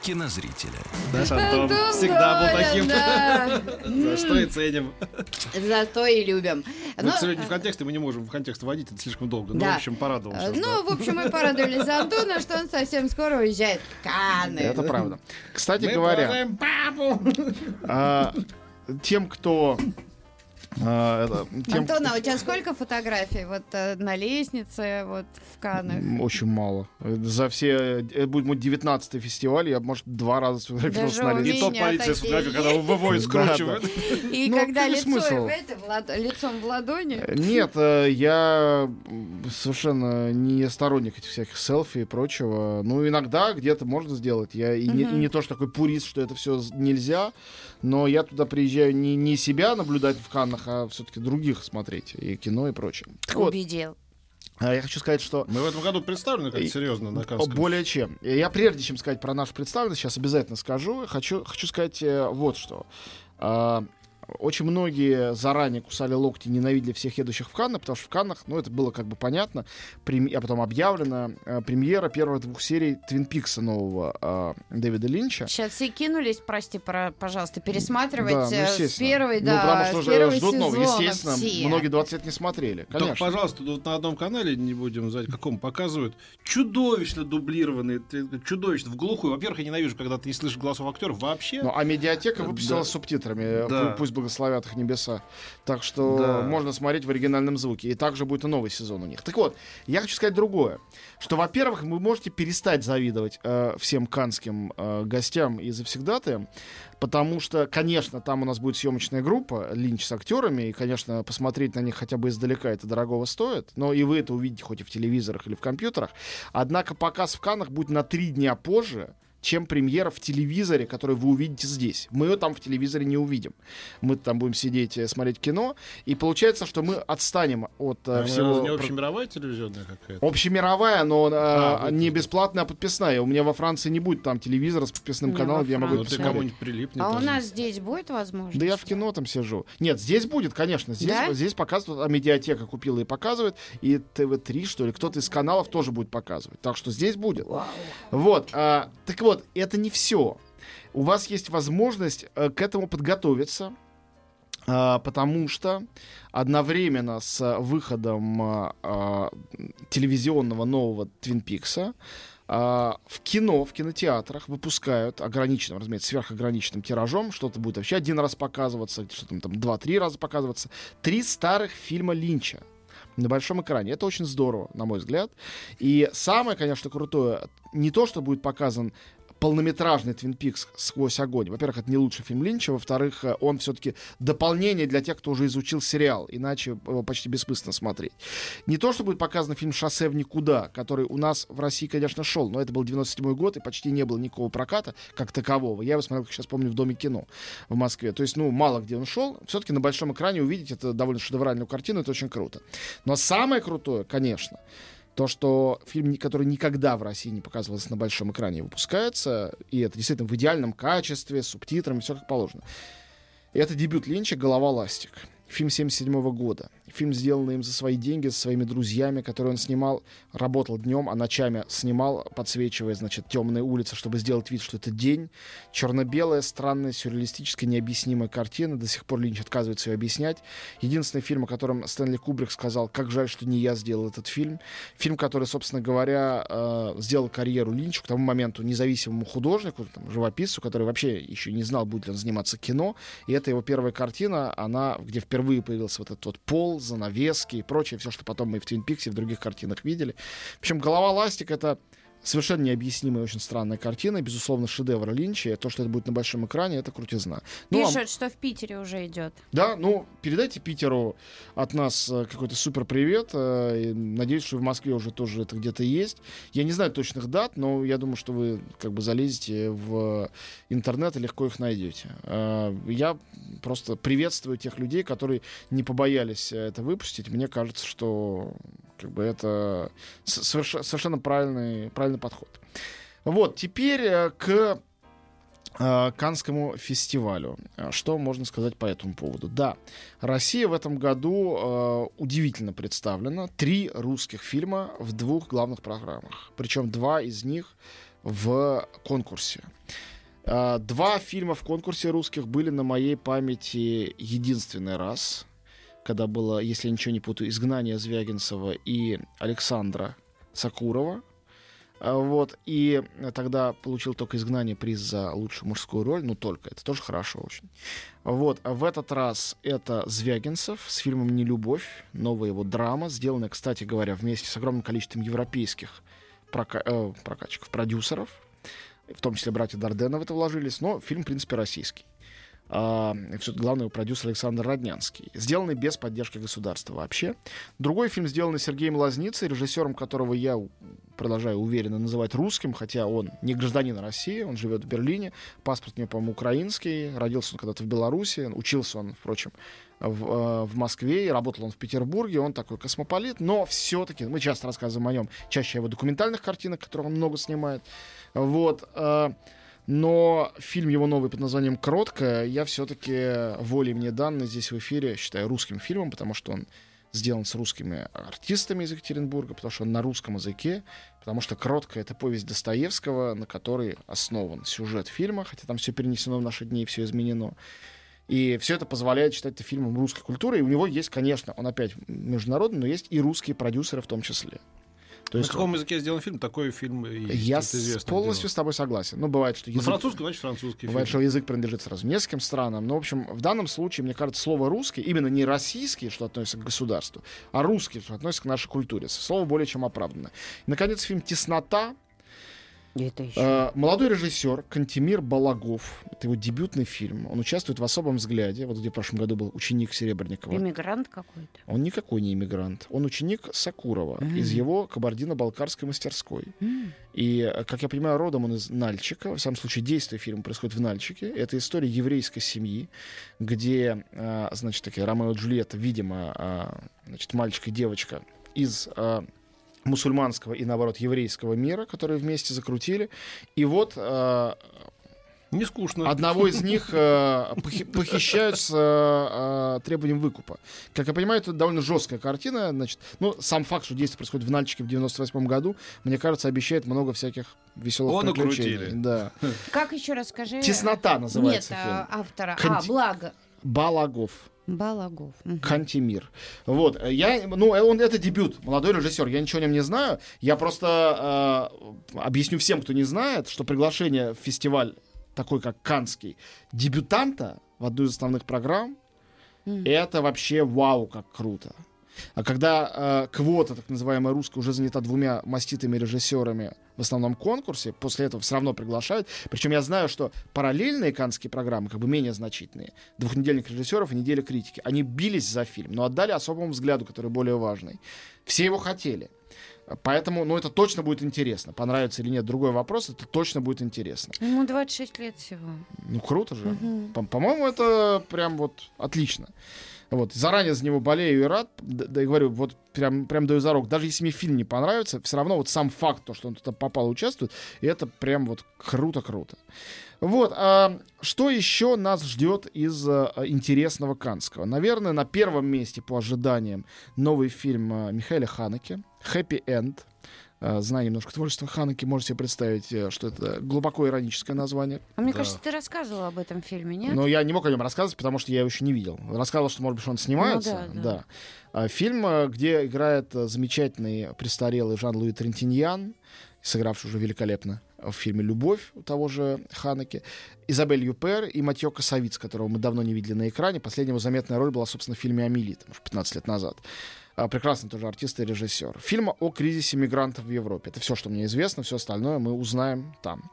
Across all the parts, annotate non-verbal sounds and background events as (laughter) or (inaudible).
кинозрителя. Наш Антон Антон всегда был таким. да. (laughs) За что и ценим. Зато и любим. Ну, Ну, к сожалению, в контексте мы не можем в контекст вводить, это слишком долго. Ну, Да. в общем, порадовал э, сейчас. Ну, в общем, мы порадовались за Антона, что он совсем скоро уезжает в Канны. Это правда. Кстати Мы говоря, папу! а, тем, кто... а, тем, Антон, а у тебя сколько фотографий? Вот э, на лестнице, вот в Каннах. М, Очень мало. За все... Это будет мой 19-й фестиваль, я, может, два раза сфотографировался на у И лестнице. то полиция сфотографирует, когда Да, скручивает. И когда лицом в ладони. Нет, э, я совершенно не сторонник этих всяких селфи и прочего. Ну, иногда где-то можно сделать. Я и, не, то, что такой пурист, что это все нельзя, но я туда приезжаю не, не себя наблюдать в Каннах, а все-таки других смотреть, и кино, и прочее. Так вот, Убедил. а я хочу сказать, что Мы в этом году представлены как серьезно на О, Каннском. Более чем. Я прежде чем сказать про нашу представленность, сейчас обязательно скажу, хочу, хочу сказать э, вот что. Очень многие заранее кусали локти, ненавидели всех едущих в Канны, потому что в Каннах, ну, это было как бы понятно, прем- а потом объявлена э, премьера первых двух серий Твин Пикса нового э, Дэвида Линча. Сейчас все кинулись, прости, про, пожалуйста, пересматривать Да, ну, э, с первой, ну, да, потому что с уже ждут нового. Естественно, все. многие 20 лет не смотрели. Только, Конечно. пожалуйста, тут на одном канале, не будем знать, каком, показывают чудовищно дублированные, ты- чудовищно, в глухую. Во-первых, я ненавижу, когда ты не слышишь голосов актеров вообще. Ну, а медиатека выпустила Да. с субтитрами. Да. Пу- Пусть благословят их небеса. Так что Да. можно смотреть в оригинальном звуке. И также будет и новый сезон у них. Так вот, я хочу сказать другое. Что, во-первых, вы можете перестать завидовать э, всем канским э, гостям и завсегдатаям. Потому что, конечно, там у нас будет съемочная группа Линч с актерами. И, конечно, посмотреть на них хотя бы издалека это дорогого стоит. Но и вы это увидите хоть и в телевизорах или в компьютерах. Однако показ в Каннах будет на три дня позже, чем премьера в телевизоре, которую вы увидите здесь. Мы ее там в телевизоре не увидим. Мы там будем сидеть, э, смотреть кино, и получается, что мы отстанем от э, А, всего... не общемировая телевизионная какая-то? Общемировая, но э, А, вот не бесплатная, а подписная. У меня во Франции не будет там телевизора с подписным Не, каналом, где я могу Ну это ты кому-нибудь прилипни. А у нас здесь будет возможность? Да я в кино там сижу. Нет, здесь будет, конечно. Здесь, Да? здесь показывают, а медиатека купила и показывает. И ТВ-3, что ли, кто-то из каналов тоже будет показывать. Так что здесь будет. Вот. а, так вот, это не все. У вас есть возможность э, к этому подготовиться. а, потому что одновременно с выходом а, а, телевизионного нового Твин Пикса в кино, в кинотеатрах выпускают ограниченным, разумеется, сверхограниченным тиражом, что-то будет вообще один раз показываться, что-то там два-три раза показываться, три старых фильма Линча на большом экране. Это очень здорово, на мой взгляд. И самое, конечно, крутое, не то, что будет показан полнометражный Твин Пикс сквозь огонь. Во-первых, это не лучший фильм Линча. Во-вторых, э, он все-таки дополнение для тех, кто уже изучил сериал. Иначе его почти бессмысленно смотреть. Не то, что будет показан фильм «Шоссе в никуда», который у нас в России, конечно, шел, но это был 97 год, и почти не было никакого проката как такового. Я его смотрел, как сейчас помню, в Доме кино в Москве. То есть, ну, мало где он шел. Все-таки на большом экране увидеть это довольно шедевральную картину, это очень круто. Но самое крутое, конечно, то, что фильм, который никогда в России не показывался на большом экране, выпускается, и это действительно в идеальном качестве, с субтитрами, все как положено. И это дебют Линча «Голова ластик». Фильм 77 года. Фильм, сделанный им за свои деньги, со своими друзьями, которые он снимал, работал днем, а ночами снимал, подсвечивая, значит, темные улицы, чтобы сделать вид, что это день. Черно-белая, странная, сюрреалистическая, необъяснимая картина. До сих пор Линч отказывается ее объяснять. Единственный фильм, о котором Стэнли Кубрик сказал, как жаль, что не я сделал этот фильм. Фильм, который, собственно говоря, э, сделал карьеру Линчу к тому моменту независимому художнику, там, живописцу, который вообще еще не знал, будет ли он заниматься кино. И это его первая картина, она, где впервые появился вот этот вот пол, занавески и прочее, все, что потом мы в Твин Пиксе, в других картинах видели. В общем, «Голова ластик» — это Совершенно необъяснимая, очень странная картина. Безусловно, шедевр Линча. То, что это будет на большом экране, это крутизна. Ну, а- Пишут, что в Питере уже идет. да, ну, передайте Питеру от нас э, какой-то супер привет. э, и Надеюсь, что в Москве уже тоже это где-то есть. Я не знаю точных дат, но я думаю, что вы как бы залезете в интернет и легко их найдете. Э, Я просто приветствую тех людей, которые не побоялись это выпустить. Мне кажется, что как бы это совершенно правильный, правильный подход. Вот, теперь э, к э, Канскому фестивалю. Э, Что можно сказать по этому поводу? Да, Россия в этом году удивительно представлена. Три русских фильма в двух главных программах. Причем два из них в конкурсе. Два фильма в конкурсе русских были на моей памяти единственный раз, когда было, если я ничего не путаю, «Изгнание Звягинцева» и Александра Сакурова. А, Вот, и тогда получил только изгнание приз за лучшую мужскую роль, ну только, это тоже хорошо очень. Вот, а в этот раз это Звягинцев с фильмом «Нелюбовь», новая его драма, сделанная, кстати говоря, вместе с огромным количеством европейских прока- э, прокатчиков, продюсеров, в том числе братья Дардена в это вложились, но фильм, в принципе, российский. Все главный его продюсер Александр Роднянский. Сделанный без поддержки государства вообще. Другой фильм, сделанный Сергеем Лазницей, режиссером которого я продолжаю уверенно называть русским, хотя он не гражданин России, он живет в Берлине, паспорт у него, по-моему, украинский, родился он когда-то в Беларуси, учился он, впрочем, в, э, в Москве, и работал он в Петербурге, он такой космополит, но все-таки, мы часто рассказываем о нем, чаще о его документальных картинах, которые он много снимает, вот, э, но фильм его новый под названием «Кроткая» я все-таки волей мне данной здесь в эфире считаю русским фильмом, потому что он сделан с русскими артистами из Екатеринбурга, потому что он на русском языке, потому что «Кроткая» — это повесть Достоевского, на которой основан сюжет фильма, хотя там все перенесено в наши дни, все изменено. И все это позволяет считать это фильмом русской культуры. И у него есть, конечно, он опять международный, но есть и русские продюсеры в том числе. То На есть каком языке сделан фильм, такой фильм и я с- полностью дело. с тобой согласен. Ну, бывает, что На язык... французском, значит, французский Бывает, фильм. что язык принадлежит сразу нескольким странам. Но, в общем, в данном случае, мне кажется, слово «русский», именно не российский, что относится к государству, а русский, что относится к нашей культуре. Слово более чем оправданно. И, наконец, фильм «Теснота». Это еще. Э, молодой режиссер Кантемир Балагов. Это его дебютный фильм. Он участвует в «Особом взгляде». Вот где в прошлом году был ученик Серебренникова. Иммигрант какой-то. Он никакой не иммигрант. Он ученик Сакурова Мгм. из его кабардино-балкарской мастерской. М. И, э, как я понимаю, родом он из Нальчика. Во всяком случае, действие фильма происходит в Нальчике. Это история еврейской семьи, где, э, значит, такие Ромео и Джульетта, видимо, э, значит, мальчик и девочка из мусульманского и, наоборот, еврейского мира, которые вместе закрутили. И вот э, Не скучно. Одного из них э, (laughs) похи- похищают с э, э, требованием выкупа. Как я понимаю, это довольно жесткая картина. Значит, ну, сам факт, что действие происходит в Нальчике в 98 году, мне кажется, обещает много всяких веселых О, приключений. накрутили. Да. Как еще раз скажи? Теснота Нет, называется а, фильм. автора. А, Конти- благо. Балагов. Балагов. Мгм. Кантемир. Вот, я, ну, э, он это дебют, молодой режиссер, я ничего о нем не знаю. Я просто э, объясню всем, кто не знает, что приглашение в фестиваль такой, как Канский, дебютанта в одну из основных программ, Мгм. это вообще вау, как круто. А когда э, квота, так называемая русская, уже занята двумя маститыми режиссерами в основном конкурсе, после этого все равно приглашают. Причем я знаю, что параллельные канские программы, как бы менее значительные, двухнедельных режиссеров и неделя критики, они бились за фильм, но отдали особому взгляду, который более важный. Все его хотели. Поэтому, ну, это точно будет интересно. Понравится или нет, другой вопрос, это точно будет интересно. Ему 26 лет всего. Ну, круто же. Мгм. По- По-моему, это прям вот отлично. Вот, заранее за него болею и рад. Да, да и говорю, вот прям, прям даю зарок. Даже если мне фильм не понравится, все равно вот сам факт, то, что он туда попал и участвует, это прям вот круто-круто. Вот, а что еще нас ждет из а, интересного Канского? Наверное, на первом месте по ожиданиям новый фильм а, Михаила Ханеке «Happy End». А, Зная немножко творчества Ханеки, можете себе представить, э, что это глубоко ироническое название. А мне Да. кажется, ты рассказывал об этом фильме, нет? Но я не мог о нем рассказывать, потому что я его еще не видел. Рассказывал, что, может быть, он снимается. Ну да, да. А, Фильм, э, где играет э, замечательный престарелый Жан-Луи Трентиньян, сыгравший уже великолепно в фильме «Любовь» у того же Ханеки, Изабель Юпер и Матьё Косовиц, которого мы давно не видели на экране. Последняя его заметная роль была, собственно, в фильме «Амели», там, может, 15 лет назад. А, прекрасный тоже артист и режиссер. Фильм о кризисе мигрантов в Европе. Это все, что мне известно, все остальное мы узнаем там.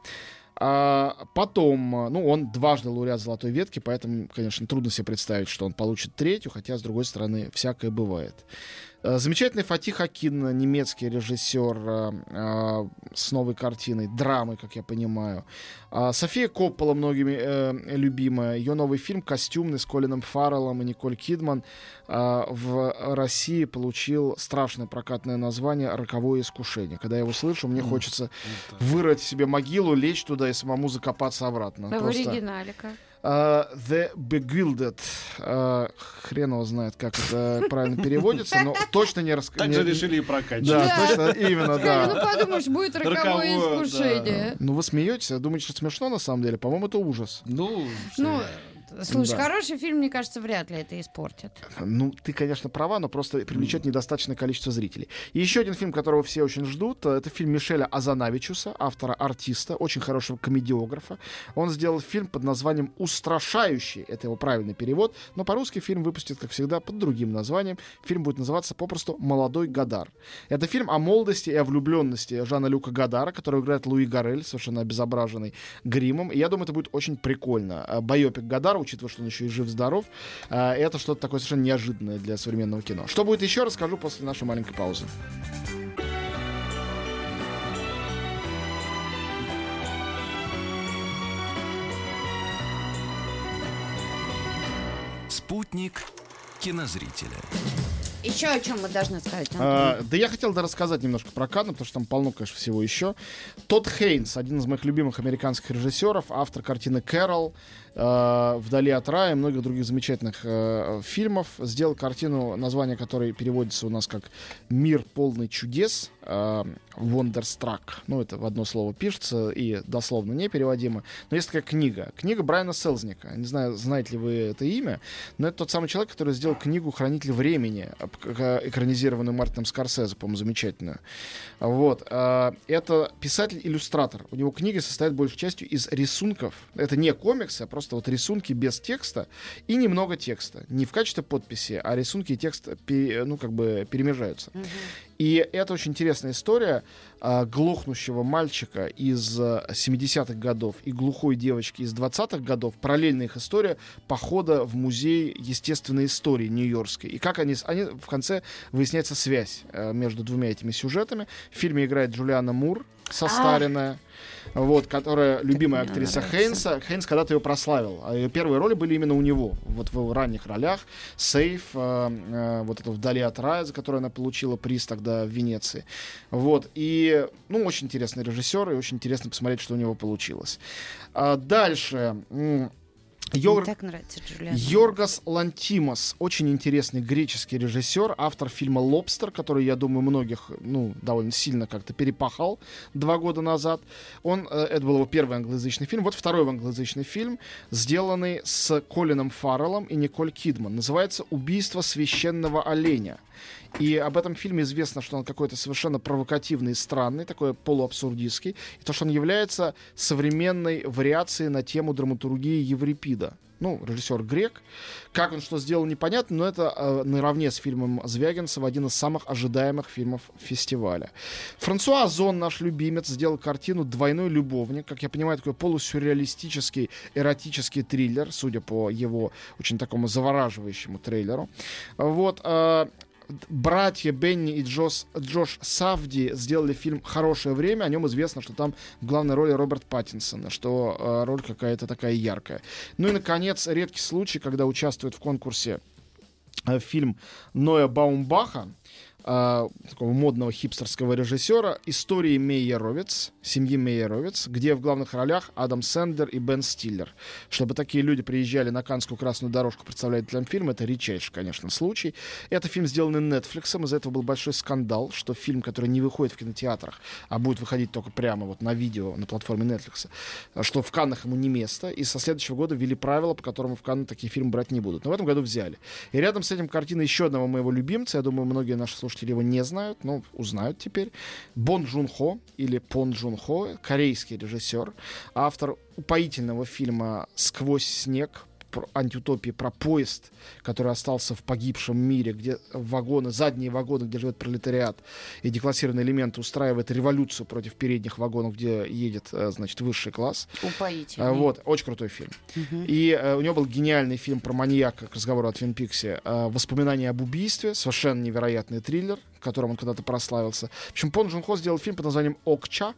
А потом, ну, он дважды лауреат «Золотой ветки», поэтому, конечно, трудно себе представить, что он получит третью, хотя, с другой стороны, всякое бывает. А, Замечательный Фатих Акин, немецкий режиссер а, а, с новой картиной, драмы, как я понимаю. А, София Коппола, многими э, любимая. Ее новый фильм «Костюмный» с Колином Фарреллом и Николь Кидман в России получил страшное прокатное название «Роковое искушение». Когда я его слышу, мне хочется вырыть себе могилу, лечь туда и самому закопаться обратно. В Просто, оригинале как? А, The Begilded. А, хрен его знает, как это правильно переводится, но точно не Так рассказываю. же решили и прокачать. Да, Да. точно, именно, да. ну подумаешь, будет роковое искушение. Ну, вы смеетесь, думаете, что смешно на самом деле? По-моему, это ужас. Ну, Ну, слушай, Да. хороший фильм, мне кажется, вряд ли это испортит. Ну, ты, конечно, права, но просто привлечет недостаточное количество зрителей. И еще один фильм, которого все очень ждут, э, это фильм Мишеля Азанавичуса, автора артиста, очень хорошего комедиографа. Он сделал фильм под названием «Устрашающий». Это его правильный перевод, но по-русски фильм выпустит, как всегда, под другим названием. Фильм будет называться попросту «Молодой Гадар». Это фильм о молодости и о влюбленности Жана Люка Гадара, который играет Луи Гарель, совершенно обезображенный гримом. И я думаю, это будет очень прикольно. А, Байопик Гадара, учитывая, что он еще и жив-здоров, а, это что-то такое совершенно неожиданное для современного кино. Что будет еще, расскажу после нашей маленькой паузы. Спутник кинозрителя. Еще о чем мы должны сказать, Антон? А, да я хотел да рассказать немножко про Канны, потому что там полно, конечно, всего еще. Тодд Хейнс, один из моих любимых американских режиссеров, автор картины «Кэрол», «Вдали от рая» и многих других замечательных э, фильмов, сделал картину, название которой переводится у нас как «Мир полный чудес», э, «Wonderstruck». Ну, это в одно слово пишется и дословно непереводимо. Но есть такая книга. Книга Брайана Селзника. Не знаю, знаете ли вы это имя, но это тот самый человек, который сделал книгу «Хранитель времени», экранизированную Мартином Скорсезе, по-моему, замечательную. Вот. а, Это писатель-иллюстратор. У него книги состоят большей частью из рисунков. Это не комиксы, а просто вот рисунки без текста и немного текста. Не в качестве подписи, а рисунки и текст ну, как бы перемежаются. И это очень интересная история а, глохнущего мальчика из а, 70-х годов и глухой девочки из 20-х годов. Параллельная их история похода в музей естественной истории Нью-Йоркской. И как они, они в конце выясняется связь а, между двумя этими сюжетами. В фильме играет Джулиана Мур, состаренная. Вот, которая любимая актриса. Хейнса. Хейнс когда-то ее прославил. А ее первые роли были именно у него. Вот в его ранних ролях. Сейф, э, э, вот это «Вдали от рая», за которую она получила приз тогда в Венеции. Вот. И, ну, очень интересный режиссер, и очень интересно посмотреть, что у него получилось. А дальше. Йор- так нравится Джулиан. Йоргас Лантимос, очень интересный греческий режиссер, автор фильма «Лобстер», который, я думаю, многих, ну, довольно сильно как-то перепахал два года назад. Он, э, это был его первый англоязычный фильм. Вот второй англоязычный фильм, сделанный с Колином Фарреллом и Николь Кидман. Называется «Убийство священного оленя». И об этом фильме известно, что он какой-то совершенно провокативный и странный, такой полуабсурдистский, и то, что он является современной вариацией на тему драматургии Еврипида. Ну, режиссер грек. Как он что сделал, непонятно, но это э, наравне с фильмом Звягинцева один из самых ожидаемых фильмов фестиваля. Франсуа Озон, наш любимец, сделал картину «Двойной любовник». Как я понимаю, такой полусюрреалистический, эротический триллер, судя по его очень такому завораживающему трейлеру. Вот. э, братья Бенни и Джос, Джош Савди сделали фильм «Хорошее время». О нем известно, что там в главной роли Роберт Паттинсон, что э, роль какая-то такая яркая. Ну и, наконец, редкий случай, когда участвует в конкурсе э, фильм Ноя Баумбаха, э, такого модного хипстерского режиссера, истории Мейеровец, семьи Мейеровец, где в главных ролях Адам Сендер и Бен Стиллер. Чтобы такие люди приезжали на Канскую красную дорожку представлять для фильма, это редчайший, конечно, случай. Это фильм, сделанный Netflix, из-за этого был большой скандал, что фильм, который не выходит в кинотеатрах, а будет выходить только прямо вот на видео на платформе Netflix, что в Каннах ему не место, и со следующего года ввели правила, по которым в Канны такие фильмы брать не будут. Но в этом году взяли. И рядом с этим картина еще одного моего любимца, я думаю, многие наши слушатели его не знают, но узнают теперь. Бон Джун Хо или Пон Джун Хо, корейский режиссер, автор упоительного фильма «Сквозь снег», антиутопии про поезд, который остался в погибшем мире, где вагоны, задние вагоны, где живет пролетариат, и деклассированные элементы устраивает революцию против передних вагонов, где едет, э, значит, высший класс. Упоительный. А, Вот, очень крутой фильм. И э, у него был гениальный фильм про маньяка, к разговору о Твин Пиксе, э, «Воспоминания об убийстве», совершенно невероятный триллер, которым он когда-то прославился. В общем, Пон Джун Хо сделал фильм под названием «Окча».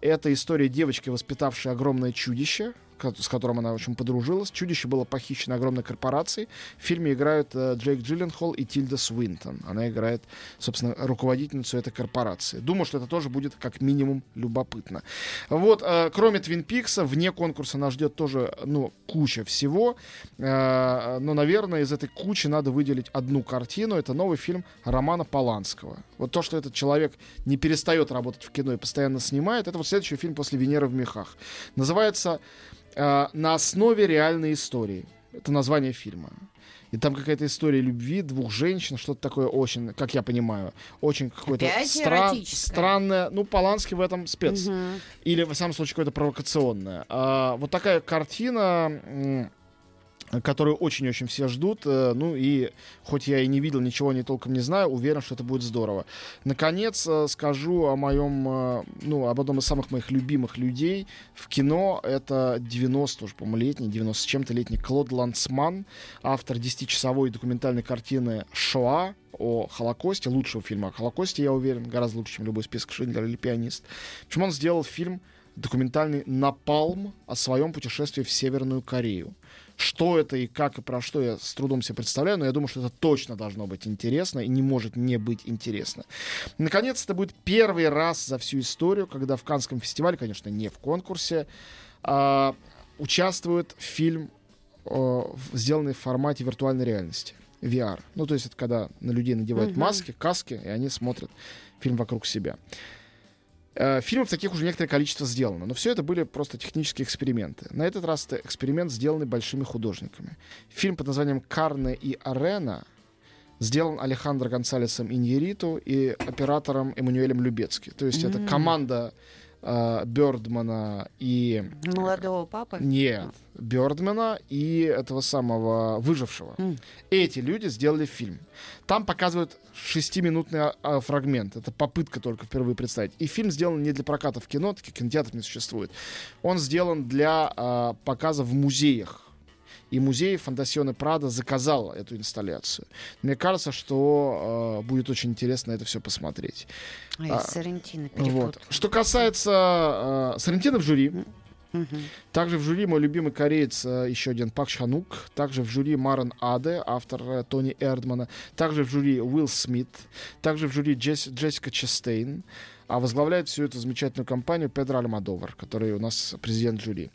Это история девочки, воспитавшей огромное чудище, с которым она очень подружилась. Чудище было похищено огромной корпорацией. В фильме играют э, Джейк Джилленхол и Тильда Свинтон. Она играет, собственно, руководительницу этой корпорации. Думаю, что это тоже будет как минимум любопытно. Вот, э, кроме Твин Пикса, вне конкурса нас ждет тоже, ну, куча всего. Э, но, наверное, из этой кучи надо выделить одну картину. Это новый фильм Романа Поланского. Вот то, что этот человек не перестает работать в кино и постоянно снимает, это вот следующий фильм после Венеры в мехах. Называется «На основе реальной истории». Это название фильма. И там какая-то история любви двух женщин, что-то такое очень, как я понимаю, очень какое-то стра- странное. Ну, Поланский в этом спец. Мгм. Или, во всяком случае, какое-то провокационное. А, вот такая картина, которую очень-очень все ждут. э, Ну и хоть я и не видел, ничего не толком не знаю, уверен, что это будет здорово. Наконец, э, скажу о моем, э, ну, об одном из самых моих любимых людей в кино. Это 90 уже, по-моему, летний, 90 с чем-то летний Клод Лансман, автор 10-часовой документальной картины «Шоа», о Холокосте, лучшего фильма о Холокосте, я уверен, гораздо лучше, чем любой список Шиндлера или «Пианист». Почему он сделал фильм документальный «Напалм» о своем путешествии в Северную Корею. Что это и как и про что я с трудом себе представляю, но я думаю, что это точно должно быть интересно и не может не быть интересно. Наконец, это будет первый раз за всю историю, когда в Канском фестивале, конечно, не в конкурсе, а, участвует фильм, в- сделанный в формате виртуальной реальности. VR. Ну, то есть это когда на людей надевают Мгм. маски, каски, и они смотрят фильм вокруг себя. Э, Фильмов таких уже некоторое количество сделано, но все это были просто технические эксперименты. На этот раз это эксперимент, сделанный большими художниками. Фильм под названием «Карне и Арена» сделан Алехандро Гонсалесом Иньериту и оператором Эммануэлем Любецки. То есть это М. команда э, Бёрдмана и... Молодого папы. Нет, Бёрдмана и этого самого выжившего. М. Эти люди сделали фильм. Там показывают шестиминутный а, а, фрагмент. Это попытка только впервые представить. И фильм сделан не для проката в кино, таких кинотеатров не существует. Он сделан для а, показа в музеях. И музей Фондасьоне Прада заказал эту инсталляцию. Мне кажется, что э, будет очень интересно это все посмотреть. Ой, А, Соррентино Вот. Что касается э, Сарантино в жюри, Мгм. также в жюри мой любимый кореец, э, еще один Пак Чханук. Также в жюри Марен Аде, автор э, Тони Эрдмана. Также в жюри Уилл Смит. Также в жюри Джесс- Джессика Честейн. А возглавляет всю эту замечательную компанию Педро Альмадовар, который у нас президент жюри.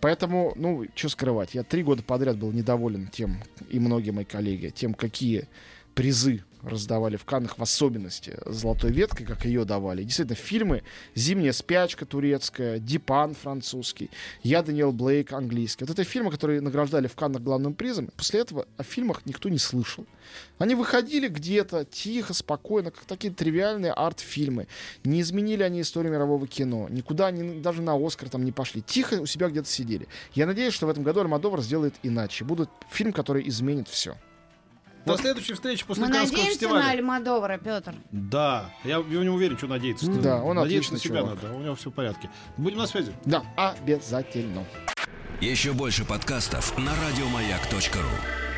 Поэтому, ну, что скрывать, я три года подряд был недоволен тем, и многие мои коллеги, тем, какие призы раздавали в Каннах, в особенности «Золотой веткой», как ее давали. Действительно, фильмы «Зимняя спячка» турецкая, «Дипан» французский, «Я Даниэл Блейк» английский. Вот это фильмы, которые награждали в Каннах главным призом. После этого о фильмах никто не слышал. Они выходили где-то тихо, спокойно, как такие тривиальные арт-фильмы. Не изменили они историю мирового кино. Никуда они даже на Оскар там не пошли. Тихо у себя где-то сидели. Я надеюсь, что в этом году Альмадовар сделает иначе. Будет фильм, который изменит все. До следующей встречи после Мы Каннского надеемся фестиваля. на Альмадовара, Петр. Да, я, я не уверен, что надеяться. Да, он надеяться на себя чувак. надо, у него все в порядке. Будем на связи. Да, обязательно. Еще больше подкастов на радиомаяк.ру.